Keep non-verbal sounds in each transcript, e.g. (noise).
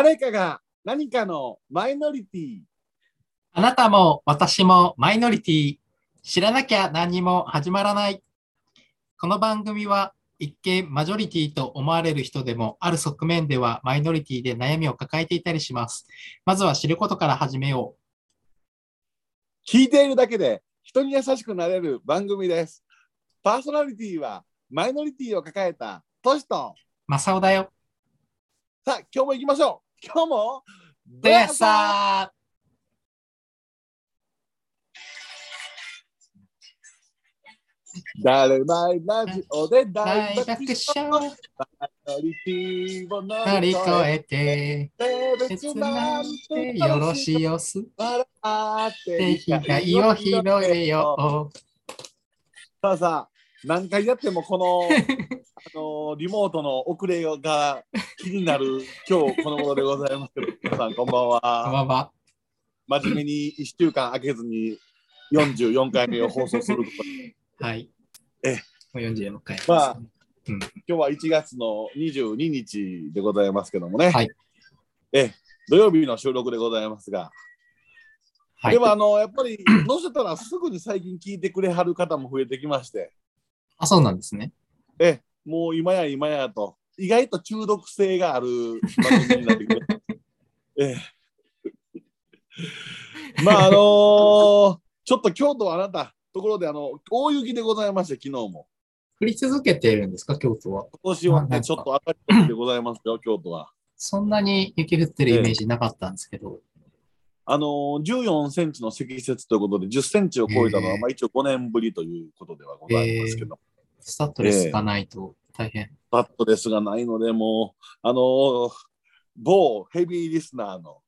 誰かが何かのマイノリティ。あなたも私もマイノリティ。知らなきゃ何も始まらない。この番組は一見マジョリティと思われる人でもある側面ではマイノリティで悩みを抱えていたりします。まずは知ることから始めよ聞いているだけで人に優しくなれる番組です。パーソナリティはマイノリティを抱えたトシと、う。マサオだよ。さあ今日も行きましょう。今日もでさ誰まいラジオで大爆笑笑マイノリティを乗り越えて、て別なんてよろしよす。笑ってで被害を広げよう。さあさあ何回やってもこのあのリモートの遅れが気になる今日この頃でございますけど皆さんこんばんこんはばんは。真面目に1週間空けずに44回目を放送するとはい。えもう44回、まあうん。今日は1月の22日でございますけどもね、はい。え。土曜日の収録でございますが、はい。でもあのやっぱり (clears throat) 載せたらすぐに最近聞いてくれはる方も増えてきましてあ、そうなんですね。えもう今や今やと意外と中毒性がある番組になってくる。ええ、(laughs) まああのーちょっと京都はあなたところであの大雪でございまして昨日も降り続けているんですか、京都は。今年はねちょっと当たり年でございますよ (clears throat) 京都は。そんなに雪降ってるイメージなかったんですけど。あのー、14センチの積雪ということで10センチを超えたのは、ええまあ、一応5年ぶりということではございますけど、スタッドレスがないと大変。バットレスがないので、もう、あのー某ヘビーリスナーの、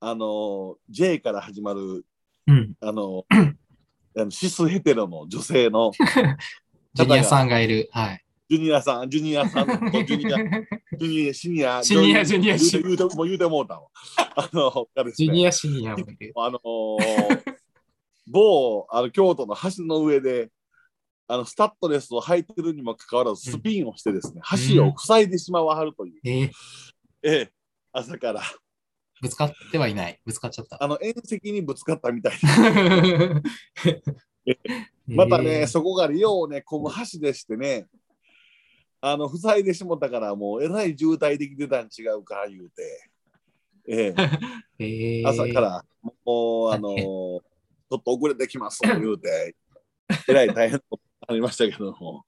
あのー J から始まる、うん。あの (coughs) シスヘテロの女性の (laughs) ジュニアさんがいる。はい。ジュニアさん、ジュニアさんとジュニア、(laughs) ジュニア、シニア、シニアジュニア言うて言うてもう言うてもうたわ。(laughs) あの、ねジュニアシニアもいる。あのー某あの京都の橋の上であのスタッドレスを履いてるにもかかわらずスピンをしてですね、橋を塞いでしまわはるという、えー、ええ。朝から。ぶつかってはいない。ぶつかっちゃった。あの縁石にぶつかったみたいな。(laughs) またね、えーそこがようねこむ橋でしてねあの塞いでしもたからもうえらい渋滞できてたん違うか言うて、ええ。(laughs) えー朝からもうあの大変ちょっと遅れてきますと言うて、えらい大変になりましたけども、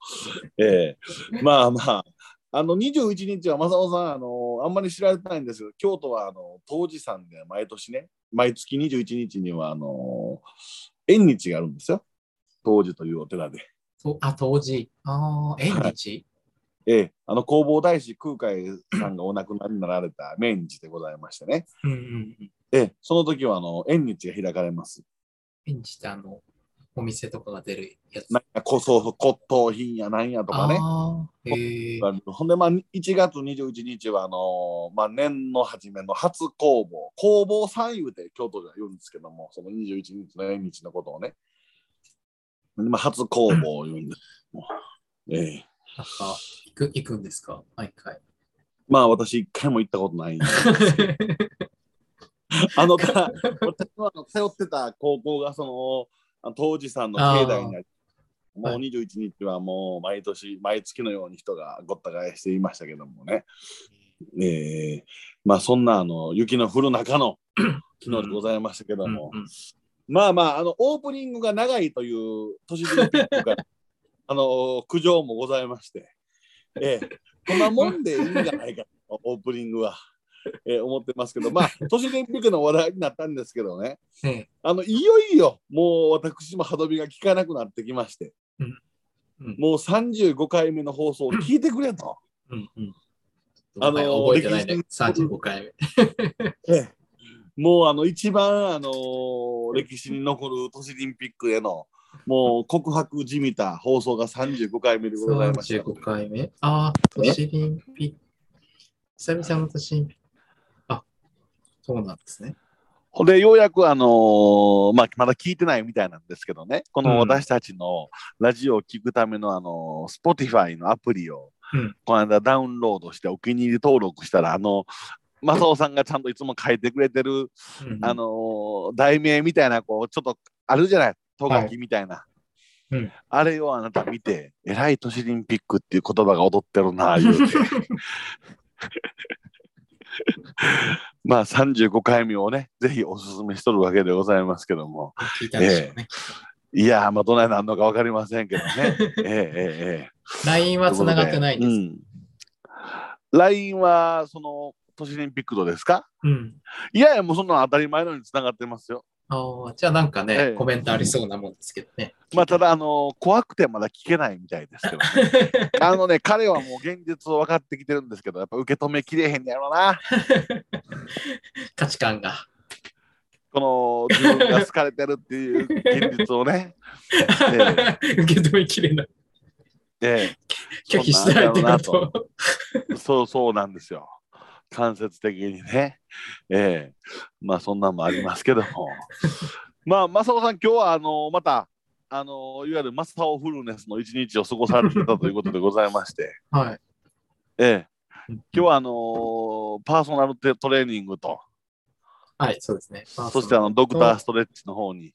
ええまあまあ、あの21日は正雄さん、あのあんまり知られてないんですけど、京都はあの当時さんで毎年ね、毎月21日にはあの縁日があるんですよ、当時というお寺で。とあ、当時。ああ、縁日、ええ、あの弘法大師空海さんがお亡くなりになられた命日でございましてね、うんうんうん。ええ、その時はあの縁日が開かれます。縁日ってあの、お店とかが出るやつ。なんかこそ骨董品やなんやとかね。ああ、えー、ほんで、まあ、1月21日は、あのーまあ、年の初めの初工房、工房さん言うて京都では言うんですけども、その21日の縁日のことをね、でまあ、初工房言うんです。ええ。なんか、行く、行くんですか？毎回。まあ、私、一回も行ったことないんです。(laughs) あの、た私はあの通ってた高校が、その当時さんの境内にありもうはい21日はもう毎年、毎月のように人がごった返していましたけどもね。えー、まあそんなあの雪の降る中の昨日でございましたけども、うん。うん。まあまああのオープニングが長いという都市伝説とかあの苦情もございまして、えー、こんなもんでいいんじゃないかとオープニングは、(laughs) えー思ってますけどまあ都市伝説の話題になったんですけどね (laughs) ええあのいよいよもう私も歯止めが効かなくなってきまして、うんうんもう35回目の放送を聞いてくれと。うんうん。あのー覚えてないね。歴35回目。(laughs) ええもうあの一番あのー歴史に残る都市オリンピックへのもう告白じみた放送が35回目でございました。35回目？ああ、都市オリンピック。久々の都市オリンピそうなんですね。これようやくあのーまあまだ聞いてないみたいなんですけどね、こうん。の私たちのラジオを聞くためのあのー Spotify のアプリをうん。この間ダウンロードしてお気に入り登録したらあの正雄さんがちゃんといつも書いてくれてる、うん。あのー題名みたいなこうちょっとあるじゃない？とがきみたいな、うん。あれをあなた見て「えらい都市リンピック」っていう言葉が踊ってるな言うて (laughs) まあ35回目をねぜひおすすめしとるわけでございますけども聞いたでしょうね。いやーまあどないなんのか分かりませんけどね (laughs) ええええええ LINE は繋がってないんです。うん、LINE はその都市リンピックとですか？うん。いやいやもうそんなの当たり前のようにつながってますよ。ああ、じゃあなんかね、ええコメントありそうなもんですけどね。まあただあの怖くてまだ聞けないみたいですけどね。(laughs) あのね彼はもう現実を分かってきてるんですけどやっぱ受け止めきれへんやろな。(laughs) 価値観が。この自分が好かれてるっていう現実をね。(laughs) 受け止めきれない。ええ拒否したいってこと。そうそうなんですよ。間接的にね。ええまあそんなんもありますけども。(laughs) まあ、正雄さん、今日はあのまた、あのいわゆる正雄フルネスの一日を過ごされてたということでございまして、(laughs) はい。ええ今日はあのパーソナルテトレーニングと、はい、そうですね。そしてあのドクターストレッチの方に。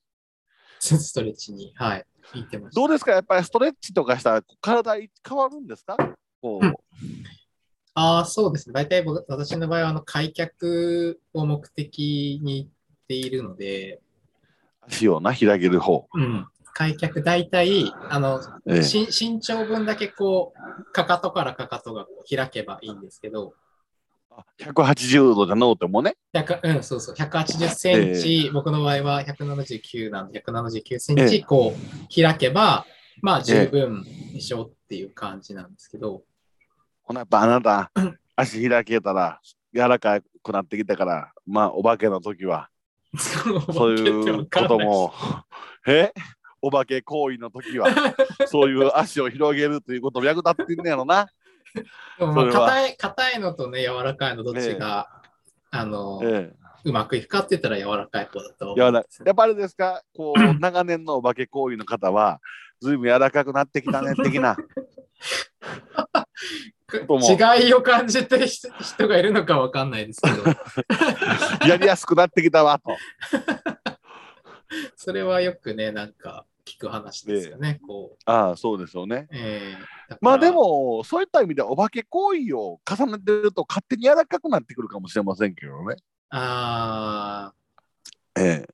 ストレッチに、はい、行ってました。どうですか？やっぱりストレッチとかしたら体変わるんですか？こう、うんああ、そうですね。大体僕私の場合はあの開脚を目的に行っているので、足をな、開ける方。うん、開脚大体、あの、え身長分だけこう、かかとからかかとが開けばいいんですけど、あ180度じゃのうてもね。100うん、そうそう、180センチ、僕の場合は179なんで、179センええ。チ、こう、開けば、まあ十分でしょっていう感じなんですけど、ほな、やっぱあなた、足開けたら柔らかくなってきたから、まあ、お化けの時は、そういうことも、え？お化け行為の時は、そういう足を広げるということも役立ってんねやろな。硬い硬いのとね、柔らかいのどっちが、あの、えうまくいくかって言ったら柔らかい方だとやっぱあれですか、こう、長年のお化け行為の方は、ずいぶん柔らかくなってきたね、的な。(laughs) 違いを感じてる人人がいるのかわかんないですけど、(laughs) やりやすくなってきたわ、と。(laughs) それはよくね、なんか聞く話ですよね。こうああ、そうですよね。えーまあでも、そういった意味でお化け行為を重ねてると勝手に柔らかくなってくるかもしれませんけどね。あええ。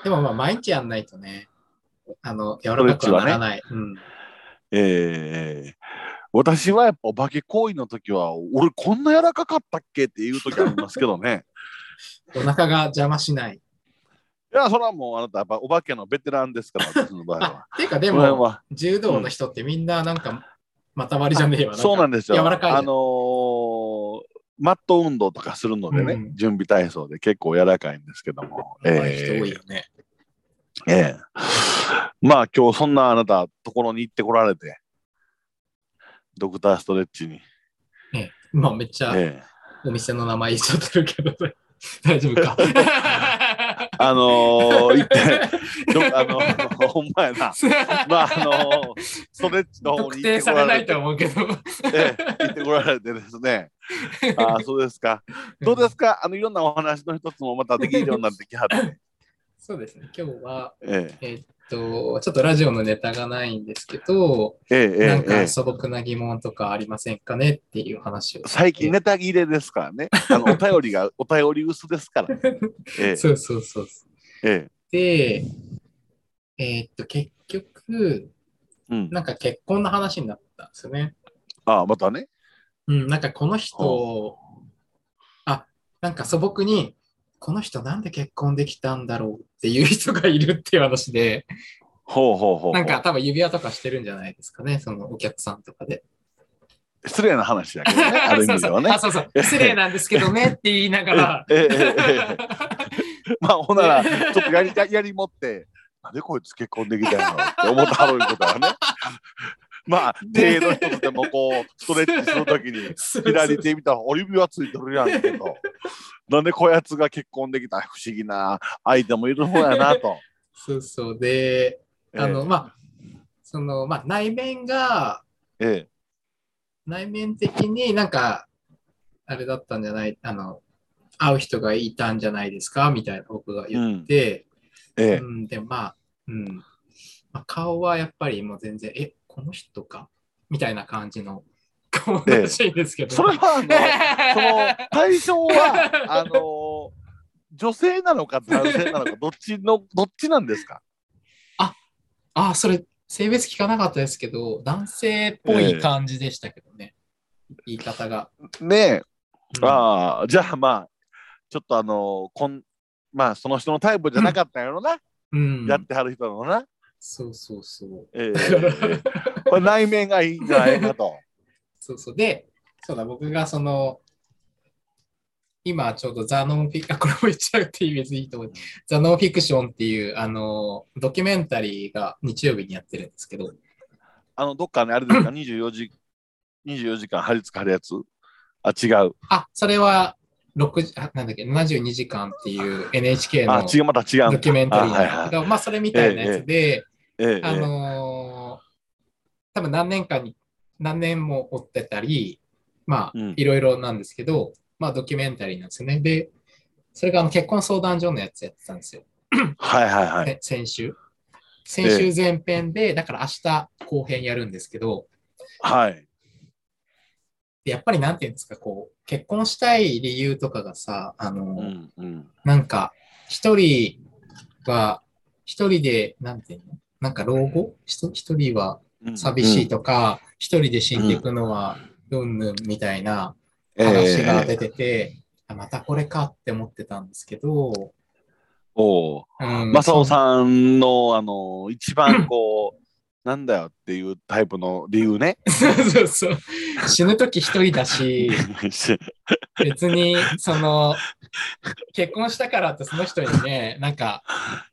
ーでもまあ毎日やんないとね、あの柔らかくはならない。うんええ私はやっぱお化け行為の時は、俺こんな柔らかかったっけっていう時ありますけどね。(laughs) お腹が邪魔しない。いや、それはもうあなたやっぱお化けのベテランですから、私の場合あは。っていうかでも、は柔道の人ってみんななんか、また割りじゃねえわ。そうなんですよ。柔らかいあのーマット運動とかするのでね、うん準備体操で結構柔らかいんですけども。上手い人多いよね。ええまあ今日そんなあなたところに行ってこられて、ドクターストレッチに。ええまあめっちゃええお店の名前言っちゃってるけど、(laughs) 大丈夫か。(laughs) あのー、行って、どあの (laughs) ほんまやな。まああのーストレッチの方に行ってこられて、ないと思うけど。ええ行ってこられてですね。ああ、そうですか。どうですか？あのいろんなお話の一つもまたできるようになってきはって。そうですね。今日は、ええっと、ちょっとラジオのネタがないんですけど、ええええなんかええ素朴な疑問とかありませんかねっていう話を。最近ネタ切れですからね。あの (laughs) お便りが、お便り薄ですから。ええそうそうそう。えで、えっと、結局、えうん、なんか結婚の話になったんですよね。ああ、またね。うん、なんかこの人、あ、なんか素朴に、この人なんで結婚できたんだろうっていう人がいるっていう話で、ほうほうほう。なんか多分指輪とかしてるんじゃないですかね、そのお客さんとかで。失礼な話だけどね、(laughs) ある意味ではね。そうそうあそうそう。失礼なんですけどねって言いながら。まあ、ほんなら、ちょっとやりややりもって、なんでこいつ結婚できたんやろって思ったはるいうことはね。まあ、手の一つでもこう、ストレッチするときに、(laughs) 左手見たら、お指輪ついてるやんけど、なんでこやつが結婚できた不思議な相手もいる方やなと。(laughs) そうそう。で、あの、まあ、その、まあ、内面が、ええ、内面的になんか、あれだったんじゃない、あの、会う人がいたんじゃないですか？みたいな僕が言って、ええ。うん、で、まあ、うん。まあ、顔はやっぱりもう全然、え、この人か？みたいな感じの顔らしいんですけど。それはあの (laughs) その対象はあの女性なのか男性なのかどっちのどっちなんですか？あ、それ、性別聞かなかったですけど、男性っぽい感じでしたけどね。言い方が。ねえ、うんああじゃあまあちょっとあのこんまあその人のタイプじゃなかったんやろな、うん。やってはる人のな、そうそうそう。ええこれ内面がいいんじゃないかと。そうそう。で、そうだ、僕がその、今ちょうどザ・ノンフィク、あ、これも言っちゃうっていう別にいいと思う。ザ・ノンフィクションっていう、あの、ドキュメンタリーが日曜日にやってるんですけど、あのどっかねあれですか？(clears throat) 24時24時間張り付かはるやつ？あ違う。あ、それは、6時、あなんだっけ、72時間っていう NHK のドキュメンタリー。なんあはいはい。まあ、それみたいなやつで、ええあのー多分何年間に、何年も追ってたり、まあうん、いろいろなんですけど、まあ、ドキュメンタリーなんですよね。で、それがあの結婚相談所のやつやってたんですよ。はいはいはい。ね先週。先週前編で、だから明日後編やるんですけど、はい。でやっぱりなんていうんですか、こう、結婚したい理由とかがさ、あのーうんうん。なんか、一人は、一人で、なんていうの？なんか老後？一一人はうん寂しいうんとか、一人で死んでいくのは、うん。ぬんみたいなえ話が出えてて、あまたこれかって思ってたんですけど、おう。うん。マサオさんのあの一番こう (clears throat) なんだよっていうタイプの理由ね。そうそうそう。死ぬとき一人だし、(laughs) 別に、その、結婚したからってその人にね、なんか、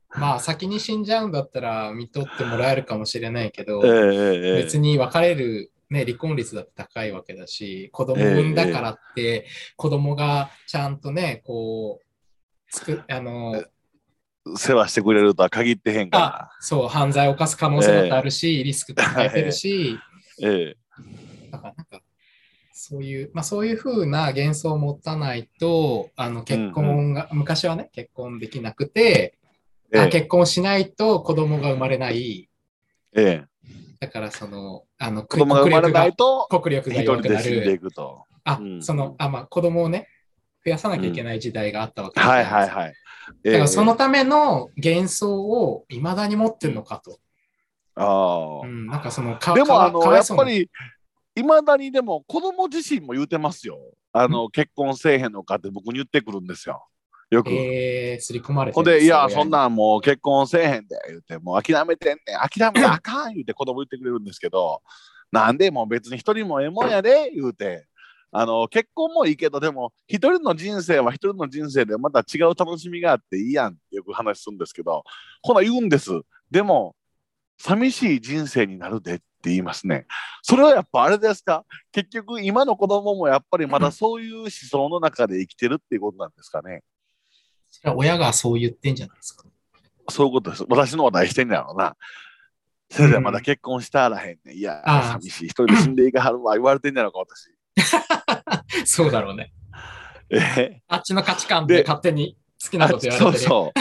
(laughs) まあ先に死んじゃうんだったら見とってもらえるかもしれないけど、ええええ別に別れる、ね、離婚率だって高いわけだし、子供産んだからって、子供がちゃんとね、こう、つく、あの、世話してくれるとは限ってへんかあ、そう、犯罪を犯す可能性だってあるし、リスク抱えてるし、ら。(laughs) ええ。だからなんか、そういう、まあそういうふうな幻想を持たないと、あの結婚が、昔はね、結婚できなくて、ええあ結婚しないと子供が生まれない。ええだからその、あの、子供が生まれないと国力が弱くなる。あ、うんその、あ、まあ子供をね、増やさなきゃいけない時代があったわけじゃはいないはいはい。えだからそのための幻想を未だに持ってるのかと。ああうん、なんかそのか、でもあのやっぱりいまだにでも子供自身も言うてますよ。あの結婚せえへんのかって僕に言ってくるんですよ。よく。えー、刷り込まれてほんで、いや、そんなんもう結婚せえへんで、言うて、もう諦めてんねん、諦めたらあかん、言うて子供言ってくれるんですけど、なんでもう別に一人もええもんやで、言うて、あの、結婚もいいけど、でも、一人の人生は一人の人生でまた違う楽しみがあっていいやんってよく話するんですけど、ほな言うんです。でも、寂しい人生になるでって言いますね。それはやっぱあれですか？結局今の子供もやっぱりまだそういう思想の中で生きてるっていうことなんですかね。それは親がそう言ってんじゃないですか。そういうことです。私の話題してんやろうな。先生まだ結婚したらへんねん。いや、寂しい。一人で死んでいかはるわ。言われてんやろか、私。(laughs) そうだろうね。(laughs) え？あっちの価値観でで勝手に好きなこと言わそう。そ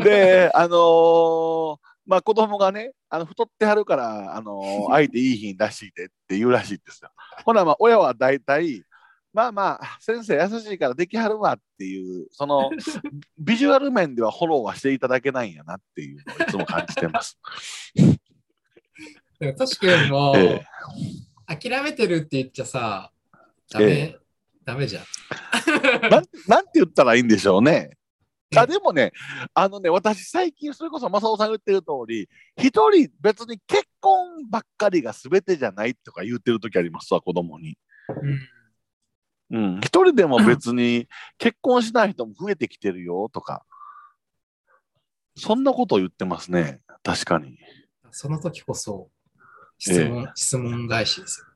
う。で、あのーまあ子供がね、あの太ってはるから、あのー (laughs) 相手いい日らしいでって言うらしいんですよ。ほな、まあ親は大体、まあまあ、先生優しいからできはるわっていう、その (laughs) ビジュアル面ではフォローはしていただけないんやなっていうのをいつも感じてます。(laughs) でもトシ君も、え諦めてるって言っちゃさ、ダメ、えダメじゃん。(laughs) なんなんて言ったらいいんでしょうね。あでもね、あのね、私最近それこそ正雄さんが言ってる通り、一人別に結婚ばっかりが全てじゃないとか言ってる時ありますわ、子供に。うん、一人でも別に結婚しない人も増えてきてるよとか、そんなことを言ってますね、確かに。その時こそ、質問、質問返しですよ。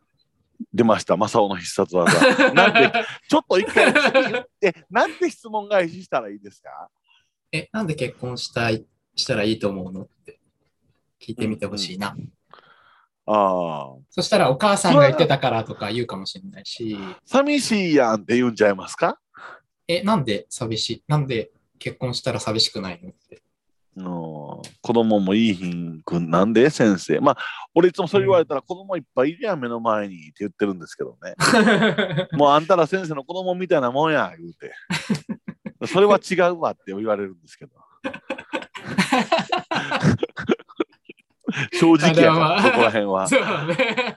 出ました、正雄の必殺技。(laughs) なんで、ちょっと一回次言って、なんで質問返ししたらいいですか？え、なんで結婚したい、したらいいと思うのって聞いてみてほしいな。ああ。そしたらお母さんが言ってたからとか言うかもしれないし、寂しいやんって言うんちゃいますか？え、なんで寂しい？なんで結婚したら寂しくないのって。の子供もいいひんくんなんで先生。まあ俺いつもそれ言われたら子供いっぱいいるやん目の前にって言ってるんですけどね。(laughs) もうあんたら先生の子供みたいなもんや言うて。それは違うわって言われるんですけど正直やから、そこら辺は。(laughs) そうだね。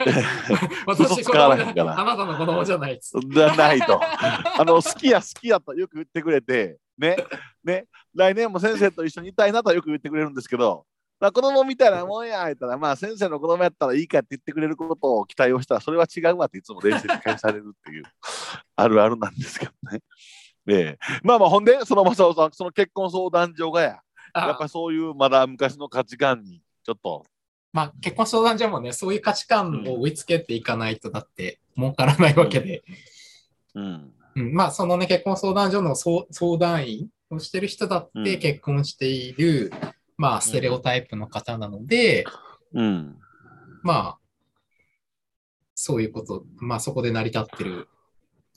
嘘 (laughs) 私子つかわ供じゃらへんからあなたの子供じゃないです。じゃないと。あの、好きや好きやとよく言ってくれて、ね、ね、来年も先生と一緒にいたいなとはよく言ってくれるんですけど、まあ、子供みたいなもんや、言ったら、まあ、先生の子供やったらいいかって言ってくれることを期待をしたら、それは違うわっていつも冷静に返されるっていう、(laughs) あるあるなんですけどね。ええまあまあ、ほんで、その正雄さん、その結婚相談所がや、やっぱりそういうまだ昔の価値観に、ちょっと、まあ、結婚相談所もね、そういう価値観を追いつけていかないと、だって儲からないわけで、うん、うん。まあ、そのね、結婚相談所の相相談員をしてる人だっうん。て結婚している、まあ、ステレオタイプの方なので、うん、まあ、そういうこと、まあ、そこで成り立ってる、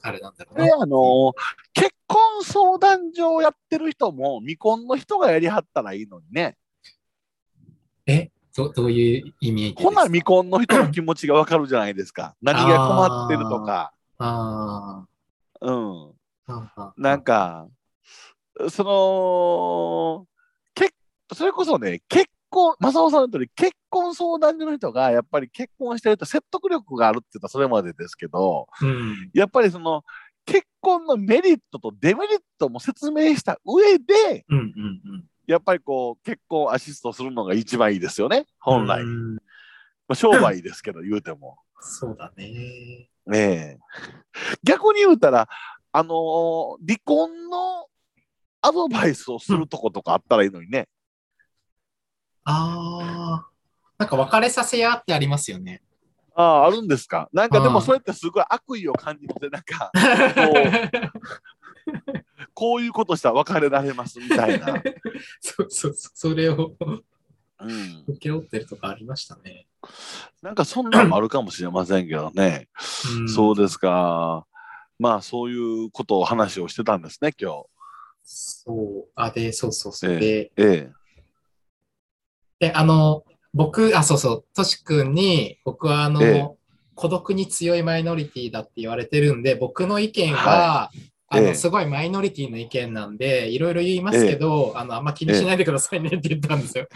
あれなんだろうな。で、。あの結婚相談所をやってる人も未婚の人がやりはったらいいのにね。え？どどういう意味ほな未婚の人の気持ちがわかるじゃないですか。(laughs) 何が困ってるとか。あうん。なんか、その、けそれこそね、結婚、正雄さんの言う通り、結婚相談所の人がやっぱり結婚してると説得力があるって言ったらそれまでですけど、うん。やっぱりその、結婚のメリットとデメリットも説明した上で、うんうんうん。やっぱりこう結婚アシストするのが一番いいですよね、本来。まうんあ、商売ですけど、言うても。そうだね。ねえ。逆に言うたら、あのー離婚のアドバイスをするとことかあったらいいのにね。ああ。なんか別れさせやってありますよね。ああ、あるんですか？なんかでもそれってすごい悪意を感じて、なんか、(laughs) こういうことしたら別れられますみたいな。(laughs) そうそうそう。それをうん。受け負ってるとかありましたね。なんかそんなんもあるかもしれませんけどね。うんそうですか。まあそういうことを話をしてたんですね、今日。そう。あ、で、そうそうそう。えで、えで、あの、僕、あ、そうそう、としくんに、僕はあの、ええ孤独に強いマイノリティだって言われてるんで、僕の意見は、はあの、ええすごいマイノリティの意見なんで、いろいろ言いますけど、あの、あんま気にしないでくださいねって言ったんですよ。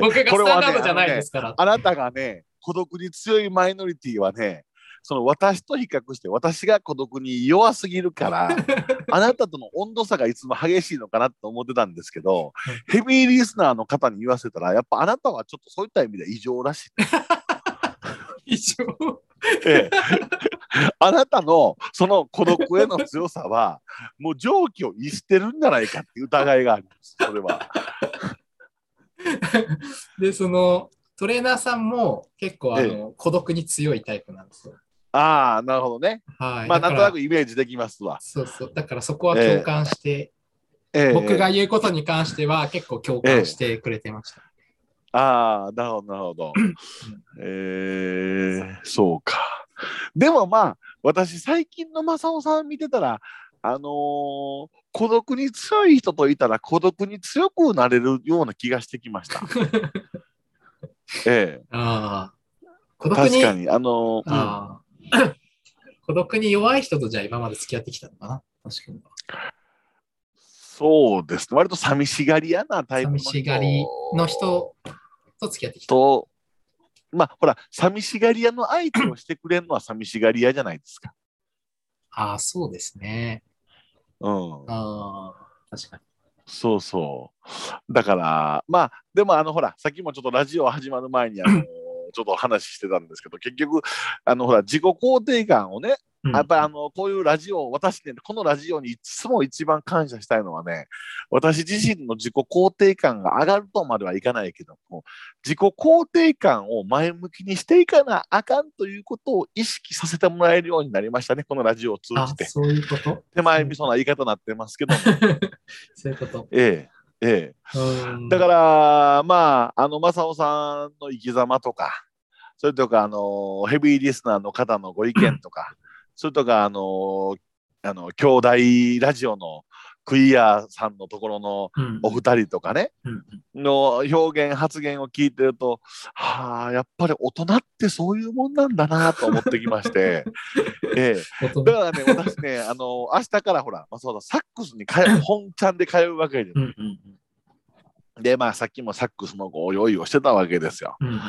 僕がスタンこれはねダードじゃないですから。あなたがね、孤独に強いマイノリティはね、その私と比較して私が孤独に弱すぎるから、(laughs) あなたとの温度差がいつも激しいのかなと思ってたんですけど、ヘビーリスナーの方に言わせたら、やっぱあなたはちょっとそういった意味で異常らしい。(laughs) 以上。ええ (laughs) あなたのその孤独への強さは、(laughs) もう常軌を逸してるんじゃないかっていう疑いがあります、それは。(laughs) で、その、トレーナーさんも結構あの、孤独に強いタイプなんですよ。ああ、なるほどね。はい。まあ、なんとなくイメージできますわ。そうそう。だからそこは共感して、ええ僕が言うことに関しては結構共感してくれてました。ああ、なるほど、なるほど。えー、そうか。(laughs) でもまあ、私、最近の正雄さん見てたら、あのー孤独に強い人といたら孤独に強くなれるような気がしてきました。(laughs) えああ。孤え独に、確かに。あのーうんああ (coughs) 孤独に弱い人とじゃあ今まで付き合ってきたのかな？確かに。そうですね。割と寂しがり屋なタイプの人寂しがりの人と付き合ってきた。と、まあ、ほら、寂しがり屋の相手をしてくれるのは寂しがり屋じゃないですか。ああ、そうですね。うん。ああ、確かに。そうそう。だから、まあ、でも、あの、ほら、さっきもちょっとラジオ始まる前に、あの、ちょっと話してたんですけど、結局、あの、ほら、自己肯定感をね、うんやっぱりあの、こういうラジオ、私ね、このラジオにいつも一番感謝したいのはね、私自身の自己肯定感が上がるとまではいかないけども、自己肯定感を前向きにしていかなあかんということを意識させてもらえるようになりましたね、このラジオを通あじて。そういうこと？手前味噌な言い方になってますけども、(laughs) そういうこと？ええ、ええ。うんだから、まあ、あの、正雄さんの生き様とか、それとか、あの、ヘビーリスナーの方のご意見とか、それとか、あの、あの兄弟ラジオのクイアさんのところのうん。お二人とかね、うん。の表現発言を聞いてるとはあやっぱり大人ってそういうもんなんだなと思ってきまして、(laughs) ええ、だからね私ねあの明日からほら、まあ、そうだサックスに (laughs) 本ちゃんで通うわけで。うんうん。でまあさっきもサックスのご用意をしてたわけですよ。うんうん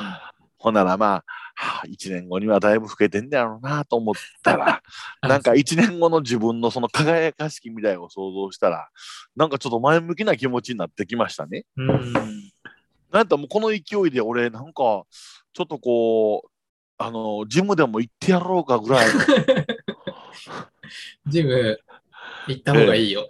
ほんならまあ、はあ、1年後にはだいぶ老けてんだろうなと思ったらあ (laughs) なんか1年後の自分のその輝かしき未来を想像したらなんかちょっと前向きな気持ちになってきましたね。うん。なんともうこの勢いで俺なんかちょっとこうあのジムでも行ってやろうかぐらいの。(laughs) ジム行った方がいいよ。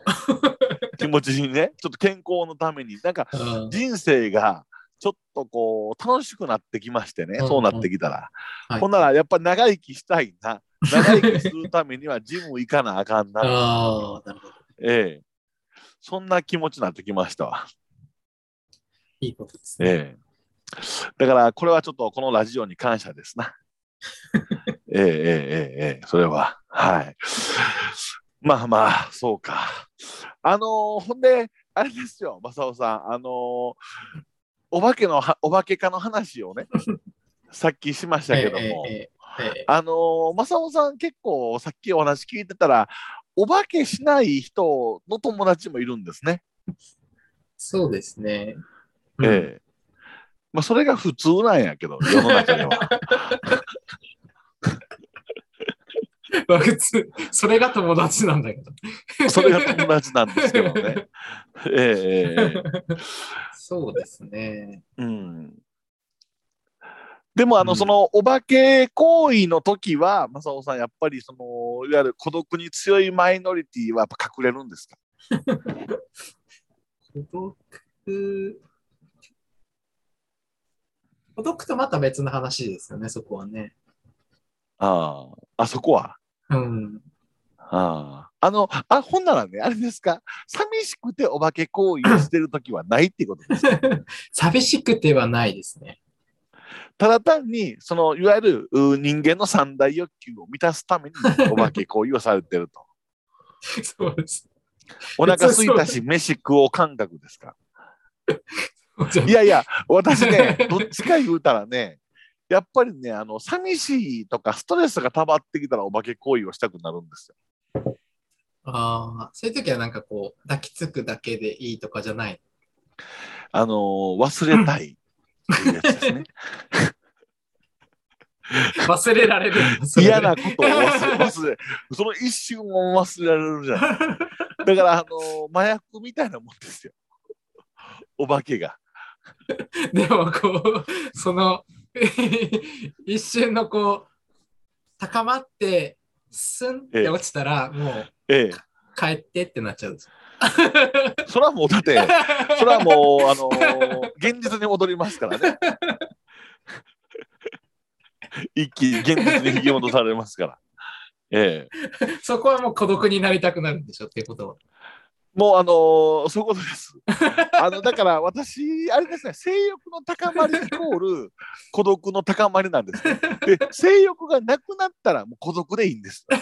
気持ちにねちょっと健康のために。なんかうん。人生がちょっとこう楽しくなってきましてね、うん、そうなってきたら、はい、ほんならやっぱり長生きしたいな長生きするためにはジム行かなあかんな。あなるほど、ええ、そんな気持ちになってきましたわ。いいことですね、ええ、だからこれはちょっとこのラジオに感謝ですな。(laughs) ええええええ。それは。はい。まあまあそうか。あのー、ほんであれですよ、正雄さん、あのー、お化けのはお化け化の話をね (laughs) さっきしましたけども、ええあのー、正雄さん結構さっきお話聞いてたらお化けしない人の友達もいるんですね。そうですね。うんええまあそれが普通なんやけど世の中では。(laughs) まあ普通、それが友達なんだけど。(laughs) それが友達なんですけどね。(laughs) ええええええそうですね。うん。でもあの、うんそのお化け行為の時は正雄さんやっぱりそのいわゆる孤独に強いマイノリティはやっぱ隠れるんですか？(laughs) 孤独、孤独とまた別の話ですよね、そこはね。あああそこは？うん。ああ。あの、あ、ほんならね、あれですか、寂しくてお化け行為をしてるときはないっていうことですか？(laughs) 寂しくてはないですね。ただ単に、その、いわゆるう人間の三大欲求を満たすためにお化け行為をされてると。(laughs) そうです。お腹空いたし、飯食おう感覚ですか？(laughs) いやいや、私ね、どっちか言うたらね、やっぱりね、あの、寂しいとかストレスが溜まってきたらお化け行為をしたくなるんですよ。ああ、そういう時はなんかこう、抱きつくだけでいいとかじゃない？あの忘れたいね。忘れられる？嫌なことを忘れ、忘れ、その一瞬を忘れられるじゃない。だから、あの麻薬みたいなもんですよ。お化けが。(laughs) でもこう、その、(laughs) 一瞬のこう、高まって、スンって落ちたら、もうええ。帰ってってなっちゃうんですよ。(laughs) それはもう、だって、それはもう、あの現実に戻りますからね。(laughs) 一気に現実に引き戻されますから。ええ。そこはもう孤独になりたくなるんでしょっていうことは。もう、あのそういうことです。(laughs) あの、だから、私、あれですね、性欲の高まりイコール孤独の高まりなんですね。で、性欲がなくなったら、もう孤独でいいんです。(laughs)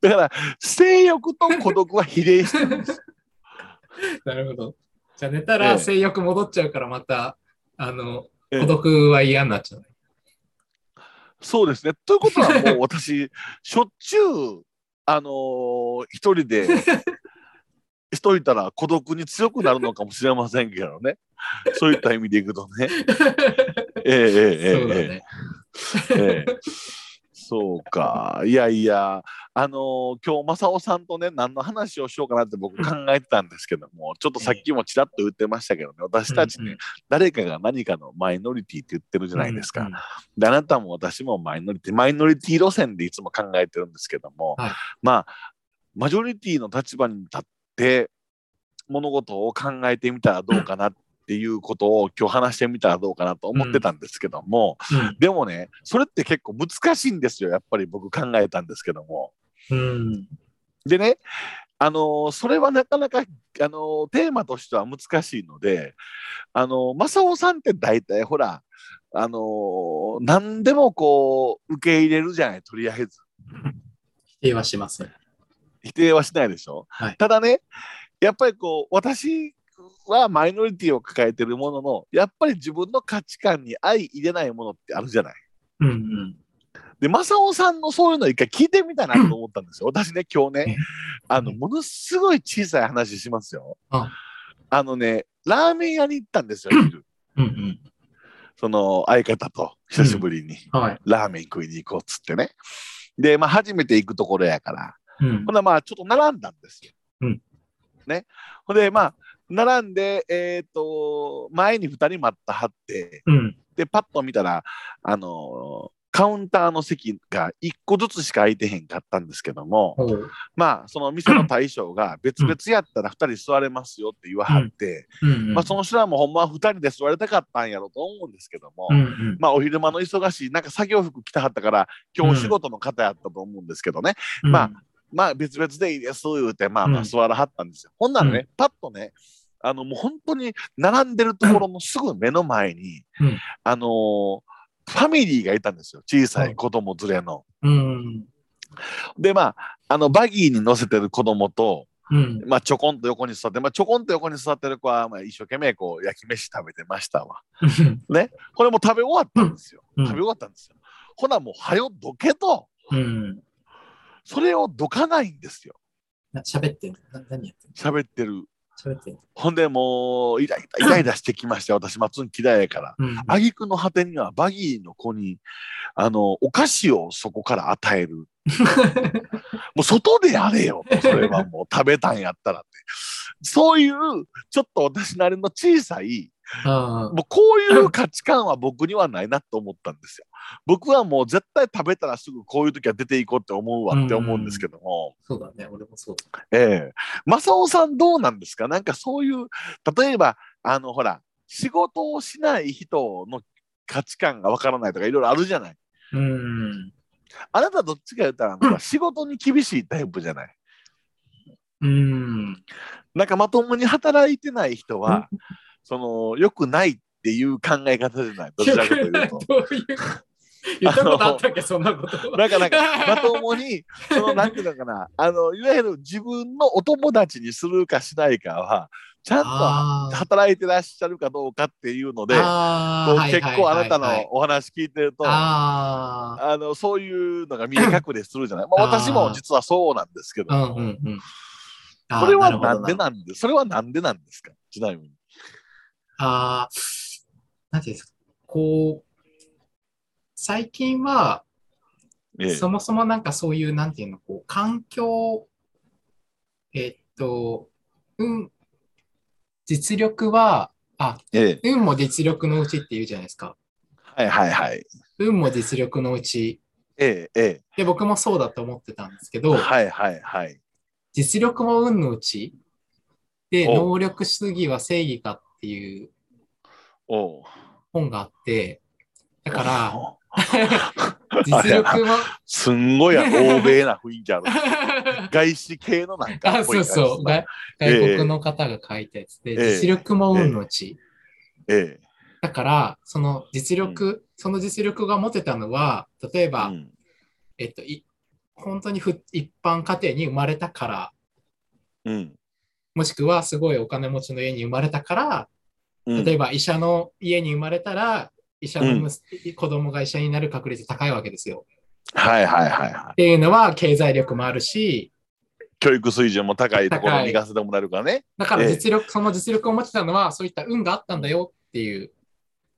だから、性欲と孤独は比例してるんです。(laughs) なるほど。じゃあ寝たええら性欲戻っちゃうからまた、あの、ええ孤独は嫌になっちゃう。そうですね。ということは、もう私、しょっちゅう、あのー一人で (laughs) しといたら孤独に強くなるのかもしれませんけどね。そういった意味でいくとね。(laughs) ええええええそうか。いやいや、あのー今日、正雄さんとね、何の話をしようかなって僕考えてたんですけども、ちょっとさっきもちらっと言ってましたけどね、私たちね、誰かが何かのマイノリティって言ってるじゃないですか。であなたも私もマイノリティ、マイノリティ路線でいつも考えてるんですけども、はいまあ、マジョリティの立場に立って物事を考えてみたらどうかなっていうことを今日話してみたらどうかなと思ってたんですけども、うんでもね、それって結構難しいんですよ、やっぱり僕考えたんですけども。うん。でね、あのーそれはなかなか、あのーテーマとしては難しいので、あのー正雄さんって大体ほら、あのー何でもこう、受け入れるじゃない、とりあえず。否定はしません。否定はしないでしょ。はいただね、やっぱりこう、私はマイノリティを抱えてるものの、やっぱり自分の価値観に相入れないものってあるじゃない。うんうん。で、正雄さんのそういうの一回聞いてみたいなと思ったんですよ。私ね、今日ね、あの、ものすごい小さい話しますよ。ああのね、ラーメン屋に行ったんですよ、昼。うんうん。その相方と久しぶりにはい。ラーメン食いに行こうっつってね。で、まあ初めて行くところやから、うんほんならまあちょっと並んだんですよ。うんね。ほんで、まあ、並んで、えっ、と、前に2人待ったはって、うん。で、パッと見たら、あのーカウンターの席が1個ずつしか空いてへんかったんですけども。まあ、その店の大将が (clears throat) 別々やったら2人座れますよって言わはって。まあ、その人はもうほんまは2人で座りたかったんやろと思うんですけども、うんうん。まあ、お昼間の忙しい、なんか作業服着たはったから、今日お仕事の方やったと思うんですけどね、うんまあ、まあ、別々でいいです、言うて、まあまあ、うん座らはったんですよ。ほんならね、パッとね、あの、もう本当に並んでるところのすぐ目の前に、うんあのーファミリーがいたんですよ。小さい子供連れの。うん。で、まあ、あの、バギーに乗せてる子供と、うん。まあ、ちょこんと横に座って、まあ、ちょこんと横に座ってる子は、まあ、一生懸命こう、焼き飯食べてましたわ。これも食べ終わったんですよ。うん食べ終わったんですよ。ほな、もう、はよどけと、うん。それをどかないんですよ。な喋ってんの？な何やってん喋ってる。の喋ってんの？ほんで、もう、イライラ、イライラしてきましたよ。私、松ん嫌いやから。うん。挙句の果てには、バギーの子に、あの、お菓子をそこから与える。(laughs) もう、外でやれよと。それはもう、食べたんやったらって。そういう、ちょっと私なりの小さい、あもうこういう価値観は僕にはないなと思ったんですよ。僕はもう絶対食べたらすぐこういう時は出ていこうって思うわって思うんですけども、そうだね。俺もそうだ。ええ正雄さんどうなんですか？なんかそういう、例えば、あの、ほら、仕事をしない人の価値観がわからないとかいろいろあるじゃない。うん。あなたどっちか言ったら、なんか仕事に厳しいタイプじゃない？うん。なんかまともに働いてない人は、その、良くないっていう考え方じゃない？どちらかというと。(laughs) どういう。(laughs) 言ったことあったっけ、そんなこと。なんかなんか、(laughs) まともに、その、なんていうのかな、あの、いわゆる自分のお友達にするかしないかは、ちゃんと働いてらっしゃるかどうかっていうので、結構あなたのお話聞いてると、ああの、そういうのが見え隠れするじゃない。まあ、私も実はそうなんですけどあ。も、うんうんうん。あーそれはなんでなんで、それはなんでなんですか？ちなみに。ああ、なんていうんですか？こう、最近は、ええそもそもなんかそういう、なんていうの、こう、環境、えっと、うん、実力は、あ、ええ運も実力のうちって言うじゃないですか。はいはいはい。運も実力のうち。えええで、僕もそうだと思ってたんですけえど、はいはいはい。実力も運のうちで、お能力主義は正義かっていう本があって、だから、お (laughs) 実力も、すんごいや欧米な雰囲気ある。(laughs) 外資系のなんかあ、そうそう。外外国の方が書いたやつで、ええ。実力も運のうち。え。だから、その実力、その実力が持てたのは、例ええば、うん。えっと、い本当にふ一般家庭に生まれたから、うん。もしくはすごいお金持ちの家に生まれたから、うん。例えば医者の家に生まれたら、医者の息子供が医者になる確率高いわけですよ。はいはいはいはいっ。ていうのは経済力もあるし、教育水準も高いところに行かせてもらえるからね。だからええ実力、その実力を持ってたのは、そういった運があったんだよっていう、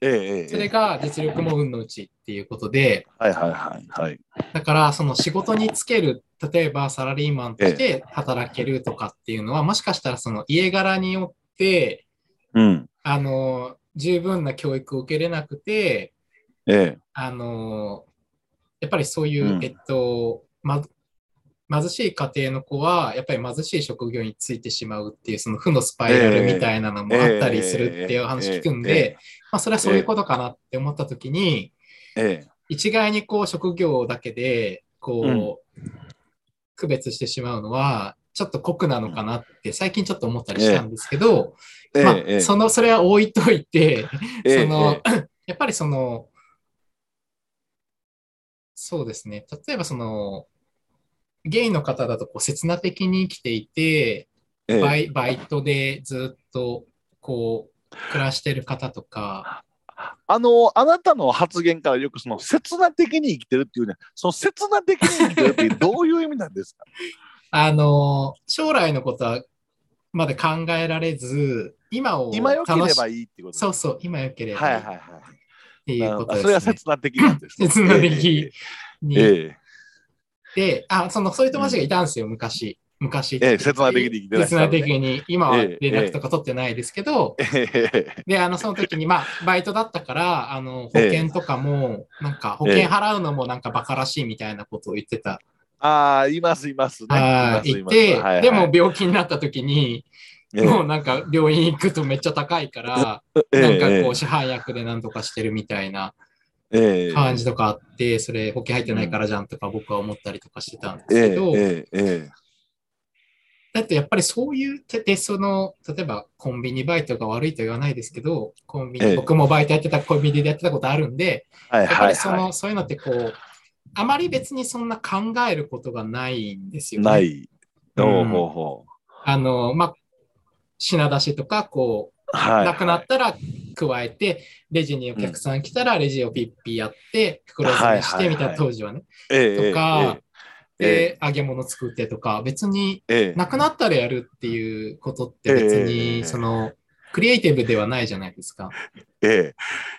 ええええそれが実力も運のうちっていうことで、はいはいはいはい。だからその仕事につける、例えばサラリーマンとして働けるとかっていうのは、もしかしたらその家柄によって、うん。あの、十分な教育を受けれなくて、ええ。あの、やっぱりそういう、うん。えっと、ま、貧しい家庭の子は、やっぱり貧しい職業についてしまうっていう、その負のスパイラルみたいなのもあったりするっていう話聞くんで、まあ、それはそういうことかなって思ったときに、ええ。一概にこう職業だけで、こう、区別してしまうのは、ちょっと酷なのかなって最近ちょっと思ったりしたんですけど、まあええ。ええ、その、それは置いといて、ええ。その、(coughs) やっぱりその、そうですね。例えばその、ゲイの方だとこう刹那的に生きていて、ええ。バイバイトでずっとこう暮らしてる方とか、あの、あなたの発言からよくその、刹那的に生きてるっていうね、その刹那的に生きてるってどういう意味なんですか？あの、将来のことはまで考えられず、今を今良ければいいってことそうそう、今良ければいいっはいはいはい。ていうことです、ね。それが刹那的なんです、ね。(laughs) 刹那的に。ええで、あ、その、そういう友達がいたんですよ、昔。昔。ええ刹那的に生きてらっし刹那ゃるね的に。今はええ連絡とか取ってないですけど、ええええで、あの、その時に、まあ、バイトだったから、あの、保険とかも、なんか、保険払うのもなんかバカらしいみたいなことを言ってた。ああ、いますいますね。はい、て、はいはい。でも病気になった時に、ええ。もうなんか病院行くとめっちゃ高いから、(laughs) ええなんかこえう市販薬でなんとかしてるみたいな感じとかあって、それ保険入ってないからじゃんとか僕は思ったりとかしてたんですええけど、だってやっぱりそういうて、で、その、例えばコンビニバイトが悪いとは言わないですけど、コンビニ、ええ。僕もバイトやってた、コンビニでやってたことあるんで、やっぱはい。りその、はそういうのってこう、あまり別にそんな考えることがないんですい。よね。ない。うんほうほうほあの、まあ、品出しとか、こう、う。はい。なくなったら加えて、レジにお客さん来たらレジをピッピやって、袋詰めしはいはいはいてみたいな当時はね。ええとか、えで、揚げ物作ってとか、別になくなったらやるっていうことって別ええに、その、クリエイティブではないじゃないですか。ええ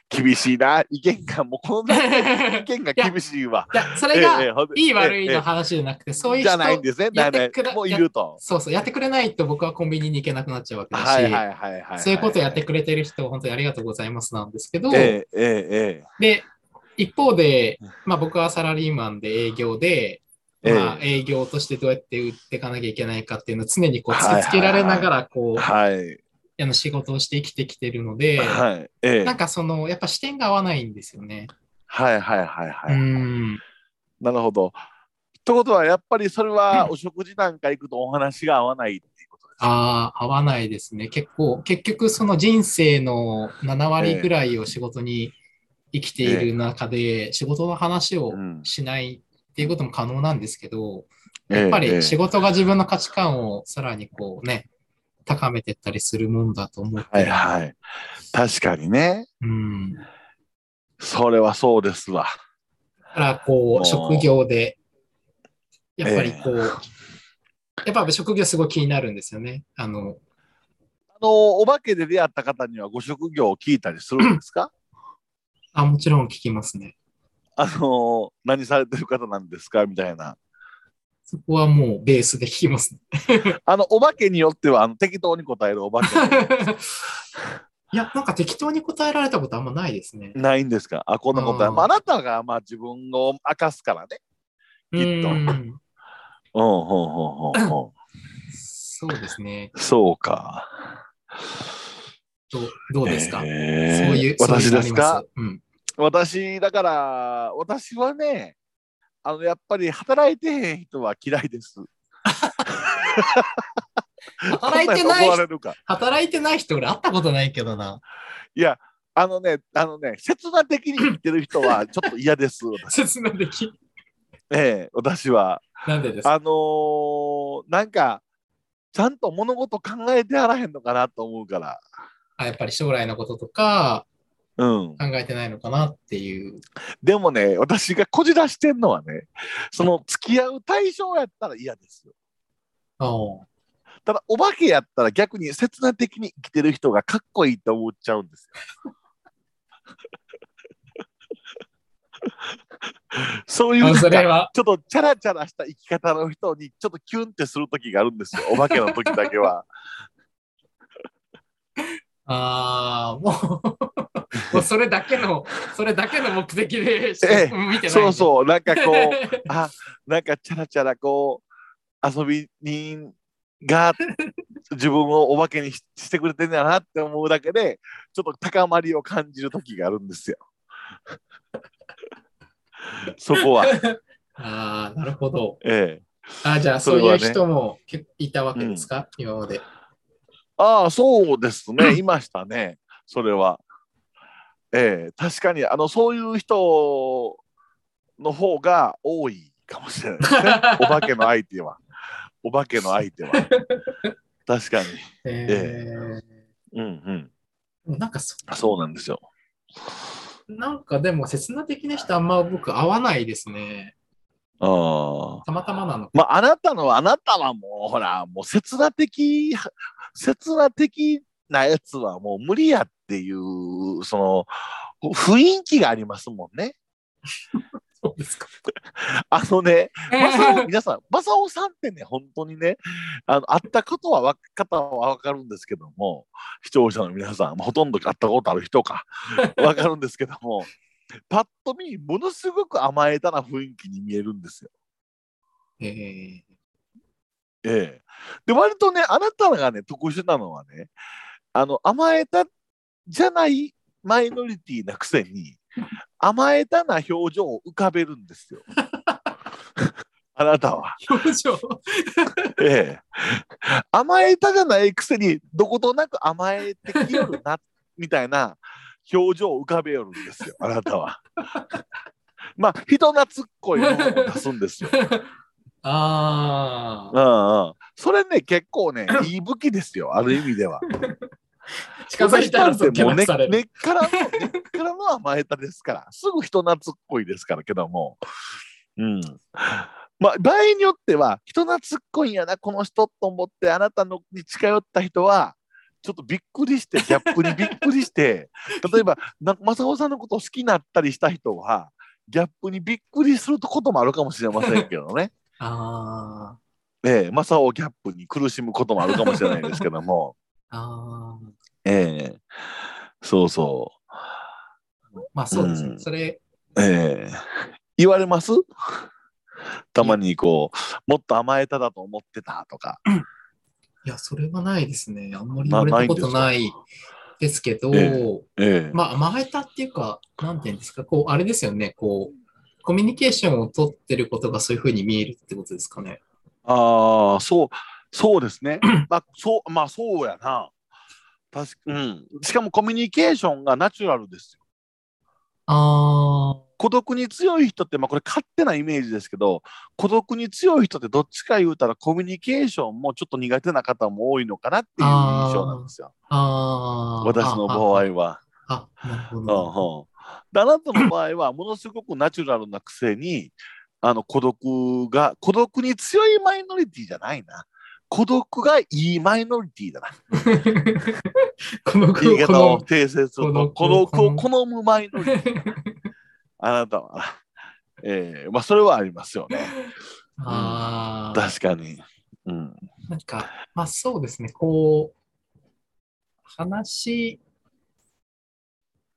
厳しいな。意見が、もうこの (laughs) 意見が厳しいわ。いや、それがいい悪いええの話じゃなくて、そういうじ人ゃないんですね。やってないくれないもういると。そうそう、やってくれないと僕はコンビニに行けなくなっちゃうわけだし、はいはいはい。そういうことをやってくれてる人、本当にありがとうございますなんですけど、ええええで、一方で、まあ僕はサラリーマンで営業で、ええまあ営業としてどうやって売っていかなきゃいけないかっていうのを常にこう突きつけられながら、こう、はい。あの仕事をして生きてきてるので、はい。ええなんかその、やっぱ視点が合わないんですよね。はいはいはいはうい。ん。なるほど。ということは、やっぱりそれはお食事なんか行くとお話が合わないっていうことですか？ああ、合わないですね。結構、結局その人生の7割ぐらいを仕事に生きている中で、仕事の話をうんしないっていうことも可能なんですけど、ええやっぱええり仕事が自分の価値観をさらにこうね、高めてったりするもんだと思ってはいるはい。確かにね。うん。それはそうですわ。だからこもうう、職業で、やっぱりこう、えやっぱ職業すごい気になるんですよね。あの、あの、お化けで出会った方にはご職業を聞いたりするんですか？あ、もちろん聞きますね。あの、何されてる方なんですか？みたいな。そこはもうベースで聞きますね。(laughs) あの、お化けによっては、あの適当に答えるお化け (laughs) いや、なんか適当に答えられたことあんまないですね。ないんですか？あ、こんなことあ、あなたが、まあ、自分を明かすからね。きっとうんうん、ほんほんほんほんほん。そうですね。そうか。どうどうですか、えーそういう、私ですか？うん。私、だから、私はね、あの、やっぱり働いてへん人は嫌いです。(laughs) 働いてない。働いてない人俺会ったことないけどな。いや、あのね、あのね、切な的に生きてる人は (laughs) ちょっと嫌です。私説明でき。ええ私は。なんでですか？あのーなんか、ちゃんと物事考えてあらへんのかなと思うから。あやっぱり将来のこととかうん。考えてないのかなっていう。でもね、私がこじらしてんのはね、その付き合う対象やったら嫌ですよ。ただ、お化けやったら逆に切な的に生きてる人がかっこいいと思っちゃうんですよ。(laughs) そういうちょっとチャラチャラした生き方の人にちょっとキュンってする時があるんですよ。お化けの時だけは。(laughs) ああ、もう、もうそれだけの、それだけの目的で見てない。そうそう、なんかこう、う。(laughs) あ、なんかチャラチャラこう、遊び人が自分をお化けにししてくれてんだなって思うだけで、ちょっと高まりを感じる時があるんですよ。(laughs) そこは。ああ、なるほど。ええ。あじゃあ、そういう人も結構いたわけですか、今まで。ああ、そうですね。いましたね。それは。ええ確かにあのそういう人の方が多いかもしれない。ですねお化けの相手は。お化けの相手は。(laughs) 確かに。えうんーなんかそうんそうなんですよ。なんかでも、刹那的な人あんま僕合わないですね。ああ。たまたまなの。まああなたのあなたはもうほらもう刹那的刹那的なやつはもう無理やっていうその雰囲気がありますもんね (laughs) そうですか。あのねマサオ皆さん、マサオさんってね、本当にね、あの会ったことはわ方は分かるんですけども、視聴者の皆さん、まあほとんど会ったことある人か、(laughs) 分かるんですけども、パッと見、ものすごく甘えたな雰囲気に見えるんですよ。えーええ。で、割とね、あなたがね、特殊なのはね、あの、甘えたじゃないマイノリティなくせに、甘えたな表情を浮かべるんですよ。(laughs) あなたは。表情。ええ、甘えたじゃないくせにどことなく甘えてきよるなみたいな表情を浮かべよるんですよあなたは。(laughs) まあ人懐っこいものを出すんですよ。(laughs) ああ。うんうん、それね結構ねいい武器ですよある意味では。(laughs) 近づいたらそっけもう根なくされる。根っからの (laughs) 根っからの甘えたですからすぐ人懐っこいですからけども。うん。まあ場合によっては人懐っこいんやなこの人と思ってあなたのに近寄った人はちょっとびっくりしてギャップに (laughs) びっくりして例えばな正雄さんのことを好きになったりした人はギャップにびっくりすることもあるかもしれませんけどね。あええ、正雄ギャップに苦しむこともあるかもしれないですけども。あ。ああ。ええそうそまあそうですね。うんそれ、う。ええ言われます？(laughs) たまにこう、もっと甘えただと思ってたとか。いや、それはないですね。あんまり言われたことなないですけど、えええまあ、甘えたっていうか、なんていうんですか、こう、あれですよね、こう、コミュニケーションを取ってることがそういうふうに見えるってことですかね。ああ、そう、そうですね。(clears throat) まあ、そう、まあ、そうやな。確かうん。しかもコミュニケーションがナチュラルですよ。あ孤独に強い人って、まあ、これ勝手なイメージですけど、孤独に強い人ってどっちか言うたらコミュニケーションもちょっと苦手な方も多いのかなっていう印象なんですよ。あ、ああ。私の場合は。あ。あ、なるほうんど。うんであなたの場合はものすごくナチュラルなくせにあの孤独が孤独に強いマイノリティじゃないな孤独がいいマイノリティだな。この言い方をこ訂正すると孤孤独独。を好むマイノリティ。のあなたは、ええまあそれはありますよね。ああ。確かに、うん、なんか、まあそうですね、こう、話、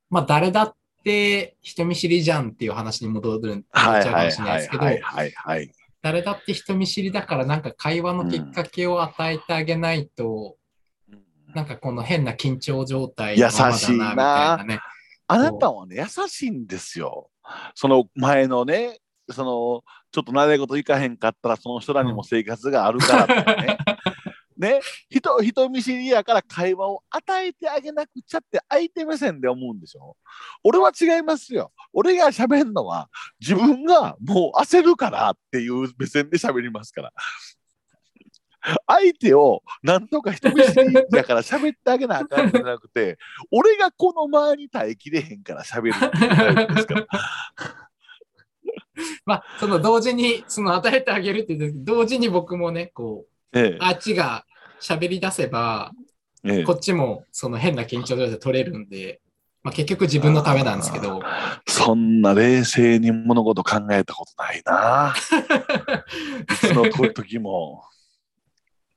まあ誰だって人見知りじゃんっていう話に戻る戻っちはいゃうかもしれないですけど、はいはいはい誰だって人見知りだからなんか会話のきっかけを与えてあげないと、なんかこの変な緊張状態のままだ優しいなみたいなね。あなたはね優しいんですよ。その前のねそのちょっと慣れ事いかへんかったらその人らにも生活があるからとかね、(laughs) ね。人人見知りやから会話を与えてあげなくちゃって相手目線で思うんでしょ？俺は違いますよ。俺が喋るのは自分がもう焦るからっていう目線で喋りますから。相手をなんとか人見知りやから喋ってあげなあかんじゃなくて俺がこの周りに耐えきれへんから喋るっていうタイプですから。(laughs) まあ、その同時に、その与えてあげるって同時に僕もね、こう、ええ。あっちが喋り出せば、ええこっちもその変な緊張状態取れるんで、まあ、結局自分のためなんですけど、そんな冷静に物事考えたことないな。(laughs) いつの時も。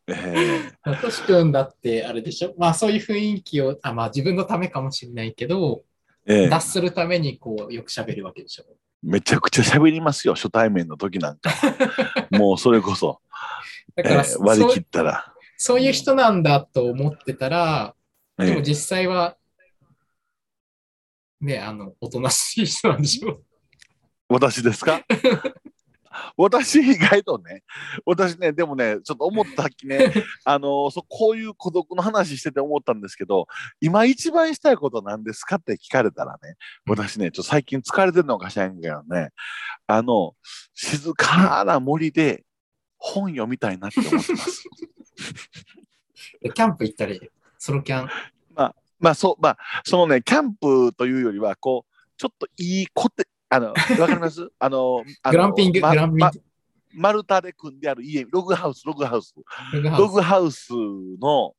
ええとし君だってあれでしょまあそういう雰囲気を、あまあ自分のためかもしれないけど、ええ脱するためにこうよく喋るわけでしょめちゃくちゃ喋りますよ、初対面の時なんか。(laughs) もうそれこそ、だから、ええ割り切ったら。そういう人なんだと思ってたら、ええ。でも実際は、ね、あの、おとなしい人なんでしょ私ですか？(laughs) 私意外とね、私ね、でもね、ちょっと思ったっきね、(laughs) あのそこういう孤独の話してて思ったんですけど、今一番したいことなんですかって聞かれたらね、私ね、ちょっと最近疲れてるのかしらんけどね、あの、静かな森で本読みたいなって思ってます。(laughs) (laughs) キャンプ行ったり、ソロキャン？まあそう、まあ、そのね、キャンプというよりは、こう、ちょっといいコテ、あの、わかります？(laughs) あの、グランピング、まグランピングま丸太で組んである家、ログハウス、ログハウス。ログハウスログハウスの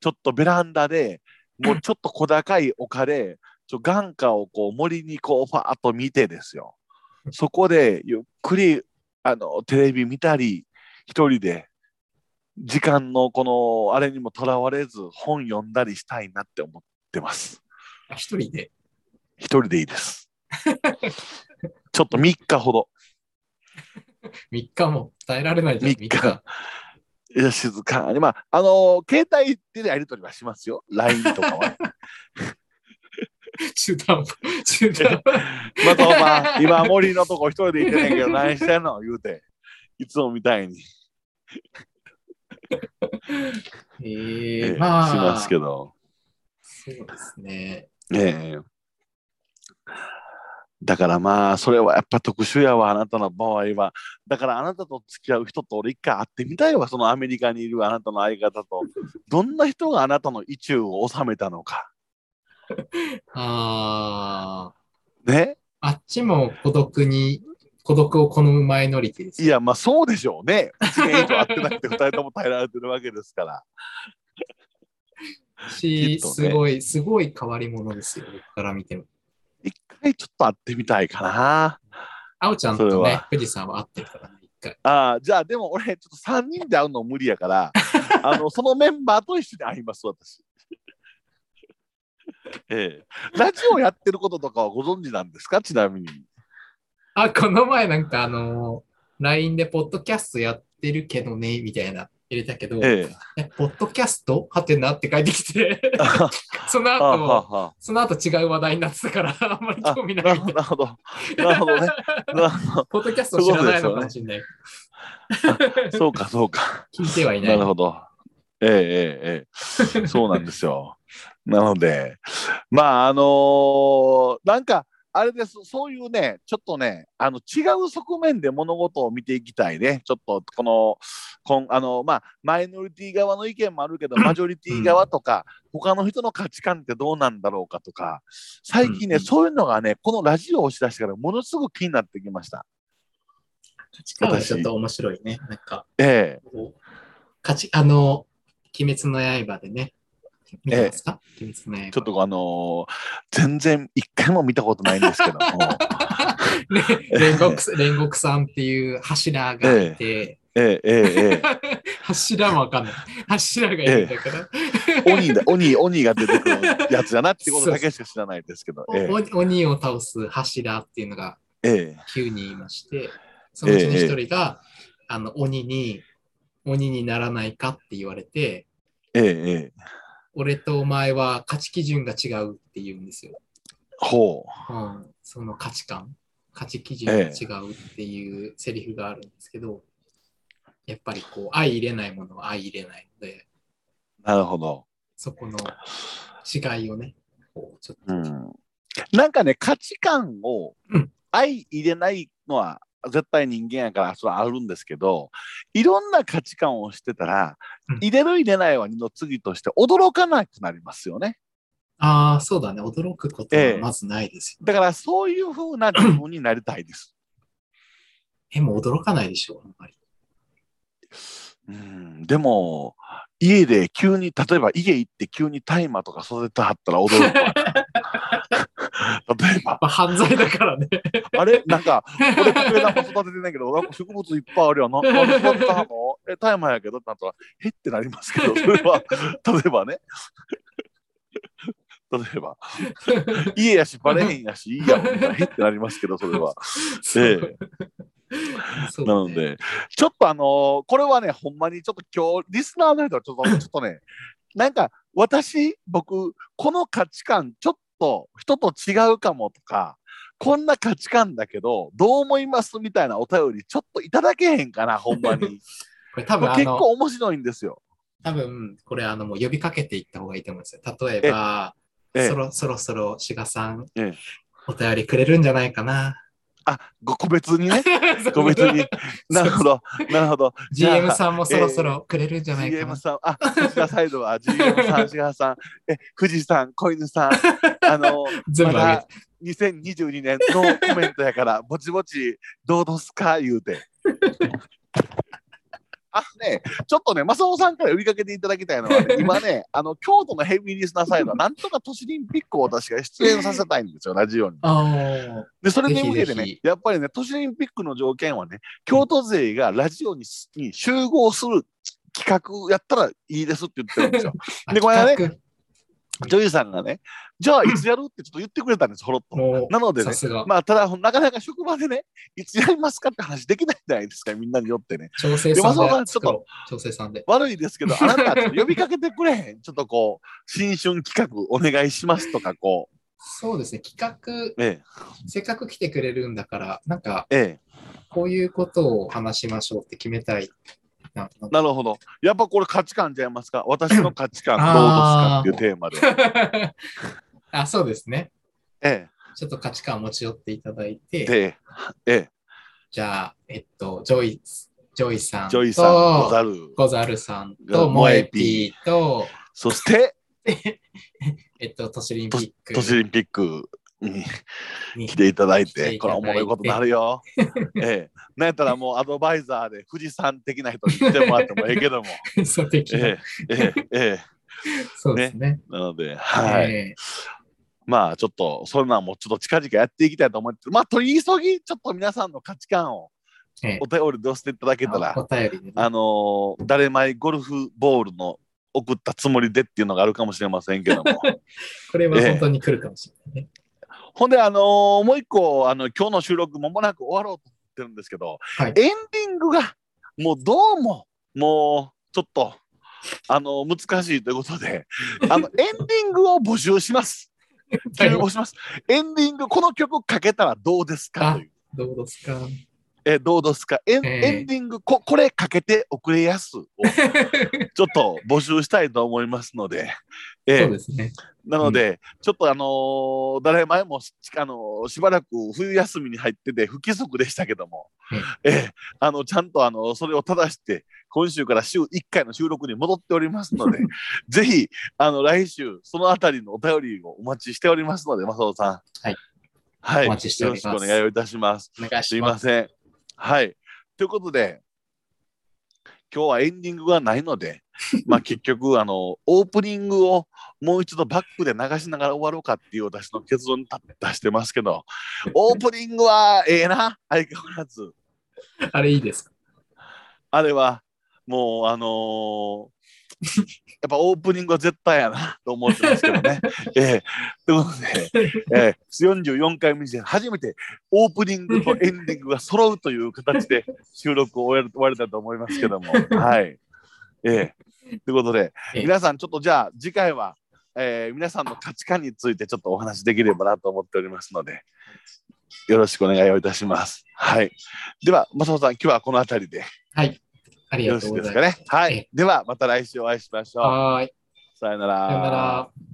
ちょっとベランダでもうちょっと小高い丘でちょ眼下をこう森にこうファーッと見てですよそこでゆっくりあのテレビ見たり一人で時間のこのあれにもとらわれず本読んだりしたいなって思ってます。あ一人で？一人でいいです。(laughs) ちょっと3日ほど。3日も耐えられないじゃん。3日。いや静かに。まああの携帯でやり取りはしますよ。LINE とかは。(laughs) 中途半端。中途半端。またお前、今森のとこ一人で行ってんねんけど、何してんの？言うて、いつもみたいに、え (laughs) えー、えまあ、しますけど。そうですね。ええだからまあ、それはやっぱ特殊やわ、あなたの場合は。だからあなたと付き合う人と俺一回会ってみたいわ、そのアメリカにいるあなたの相方と。(laughs) どんな人があなたの意中を収めたのか。(laughs) あね？あ、あっちも孤独に、孤独を好むマイノリティですよ。いや、まあそうでしょうね。1年以上会ってなくて2人とも耐えられてるわけですから。き (laughs) し、ねすごい、すごい変わり者ですよ、僕から見ても。一回ちょっと会ってみたいかな。あおちゃんとねは、富士山は会ってるからね、一回。ああ、じゃあでも俺、ちょっと3人で会うの無理やから、(laughs) あの、そのメンバーと一緒に会います、私。ええ。ラジオやってることとかはご存知なんですか？ちなみに。あ、この前なんかあの、LINE でポッドキャストやってるけどね、みたいな入れたけど、ええ。え、ポッドキャスト？はてなって書いてきて、あ (laughs) そのは後、その後違う話題になってたから、あんまりあ興味なないるほど、なるほど。なるほどね。ポッドキャスト知らないのかもしれない。ど。そうか、そうか。聞いてはいな。ないるほど。ええええええ。そうなんですよ。なので、まあ、あのーなんか、あれです、そういうね、ちょっとね、あの違う側面で物事を見ていきたいね。ちょっとこの、こんあのまあ、マイノリティ側の意見もあるけど、マジョリティ側とか、他の人の価値観ってどうなんだろうかとか、最近ね、うんうんそういうのがね、このラジオをしだしてからものすごく気になってきました。価値観はちょっと面白いね。なんか、ええ価値、あの、鬼滅の刃でね、見てますか、鬼滅の刃。ちょっとあのー全然一回も見たことないんですけども、(laughs) ね煉獄煉獄さんっていう柱がいて、ええ。えええ (laughs) 柱もわかんない。柱がいるんだから、え、鬼だ鬼鬼が出てくるやつだなってことだけしか知らないですけど、えお鬼を倒す柱っていうのがええ。9人いまして、そのうちの1人が、あの鬼に、鬼にならないかって言われて、ええええ俺とお前は価値基準が違うって言うんですよ。ほう。ん、その価値観、価値基準が違うっていうセリフがあるんですけど、やっぱりこう、相入れないものは相入れないので、うなるほど、そこの違いをね、こうちょっと、うん、なんかね価値観をうん。相入れないのは絶対人間やからそれはあるんですけどいろんな価値観をしてたら、うん。入れる入れないは二の次として驚かなくなりますよね。ああ、そうだね、驚くことはまずないですよ。だからそういうふうな自分になりたいです。え、もう驚かないでしょ、あんまり。うん。でも家で急に例えば家行って急に大麻とか育てたはったら驚くわ (laughs) 例えば。まあ、犯罪だからね。あれ？なんか俺これなんか育ててないけどなんか植物いっぱいあるよななんで育てたの？え大麻やけどってなったらへってなりますけどそれは。例えばね。例えば。家やしバレへんやしいいやろみたいなへってなりますけどそれは。えそうだね。なので、ちょっとあのーこれはね、ほんまにちょっと今日、リスナーの人はちょっと、ちょっとね、なんか、私、僕、この価値観、ちょっと人と違うかもとか、こんな価値観だけど、どう思いますみたいなお便り、ちょっといただけへんかな、ほんまに。(laughs) これ多分あの、構面白いんですよ。多分これあのもう呼びかけていった方がいいと思うんですよ。例えば、ええそろそろそろ志賀さん、ええお便りくれるんじゃないかな。あ、ご個別にね。(laughs) 個別に。(laughs) なるほど、なるほど。GM さんもそろそろくれるんじゃないか GM な。さん、あ、藤田サイドは GM さん、(laughs) 志賀さん、え、富士さん、小犬さん、あの、全部あまだ2022年のコメントやから、ぼちぼち、どうどすか言うて。あね、ちょっとね、正雄さんから呼びかけていただきたいのはね、(laughs) 今ね、あの京都のヘビーリスナーサイドは、なんとか都市オリンピックを私が出演させたいんですよ、ラジオに。で、それに向けてねやっぱりね、都市オリンピックの条件はね、京都勢がラジオにに集合する企画やったらいいですって言ってるんですよ。(laughs) でこれね企ジョイさんがね、じゃあいつやるってちょっと言ってくれたんです、ほろっと。なのでねまあ、ただ、なかなか職場でね、いつやりますかって話できないじゃないですか、みんなによってね。調整さんでもそうだで作ろう。調整さんで。悪いですけど、(laughs) あなたちょっと呼びかけてくれへん？ちょっとこう、新春企画お願いしますとか、こそうですね、企画、う、えせっかく来てくれるんだから、なんか、え、えこういうことを話しましょうって決めたい。なるほど。やっぱこれ価値観ちゃいますか？私の価値観どうですか？っていうテーマで。(laughs) あ、そうですね。えちょっと価値観を持ち寄っていただいえ、て、で、ええ、じゃあ、えっと、ジョイ、ジョイさんと、ジョイさん、ゴザル、ゴザルさんがと、モエピーと、そして、(laughs) えっと、都市オリンピック都市オリンピックにに来ていただいて、これおもろいことになるよ。(laughs) ええ、なんやったらもうアドバイザーで富士山的な人に来てもらってもええけども。(laughs) そう的なええ、ええ、ええ。そうですね。なので、はい。えまあちょっと、そんなんもちょっと近々やっていきたいと思って、まあ取り急ぎ、ちょっと皆さんの価値観をえええお便りで寄せていただけたら、お便りでね、あのー誰前ゴルフボールの送ったつもりでっていうのがあるかもしれませんけども。(laughs) これは本当に来るかもしれないね。ほんで、あのーもう一個、あの、今日の収録間もなく終わろうと思ってるんですけど、はいエンディングが、もうどうも、もう、ちょっと、あの難しいということで、あの、(laughs) エンディングを募集します。(laughs) 急募します。エンディング、この曲かけたらどうですか？あという。どうですか？えどうですか？エン,、ええ。エンディングこ、これかけておくれやすを (laughs) ちょっと募集したいと思いますので、ええ。そうですね。なので、ちょっとあのー誰前もし、あのーしばらく冬休みに入ってて不規則でしたけども、ええ。あのちゃんとあのそれを正して、今週から週1回の収録に戻っておりますので、(laughs) ぜひあの来週、そのあたりのお便りをお待ちしておりますので、正雄さん。はい。はい。お待ちしておりますよろしくお願いをいたします。お願いすします。いません。はい。ということで、今日はエンディングがないので、(laughs) まあ結局、あの、オープニングをもう一度バックで流しながら終わろうかっていう私の結論に出してますけど、(laughs) オープニングはええな、相変わらず。あれいいですか？あれは、もう、あのーやっぱオープニングは絶対やなと思ってますけどね。(laughs) ええということで、ええ44回目で初めてオープニングとエンディングが揃うという形で収録を終える終われたと思いますけども。(laughs) はい。ええということで、ええ皆さんちょっとじゃあ次回は、えー皆さんの価値観についてちょっとお話しできればなと思っておりますので、よろしくお願いをいたします。はい。では、正雄さん、今日はこの辺りではい。ありよろしがとういですかございます。ね。はえい。では、また来週お会いしましょう。はーい。さよなら。さよなら。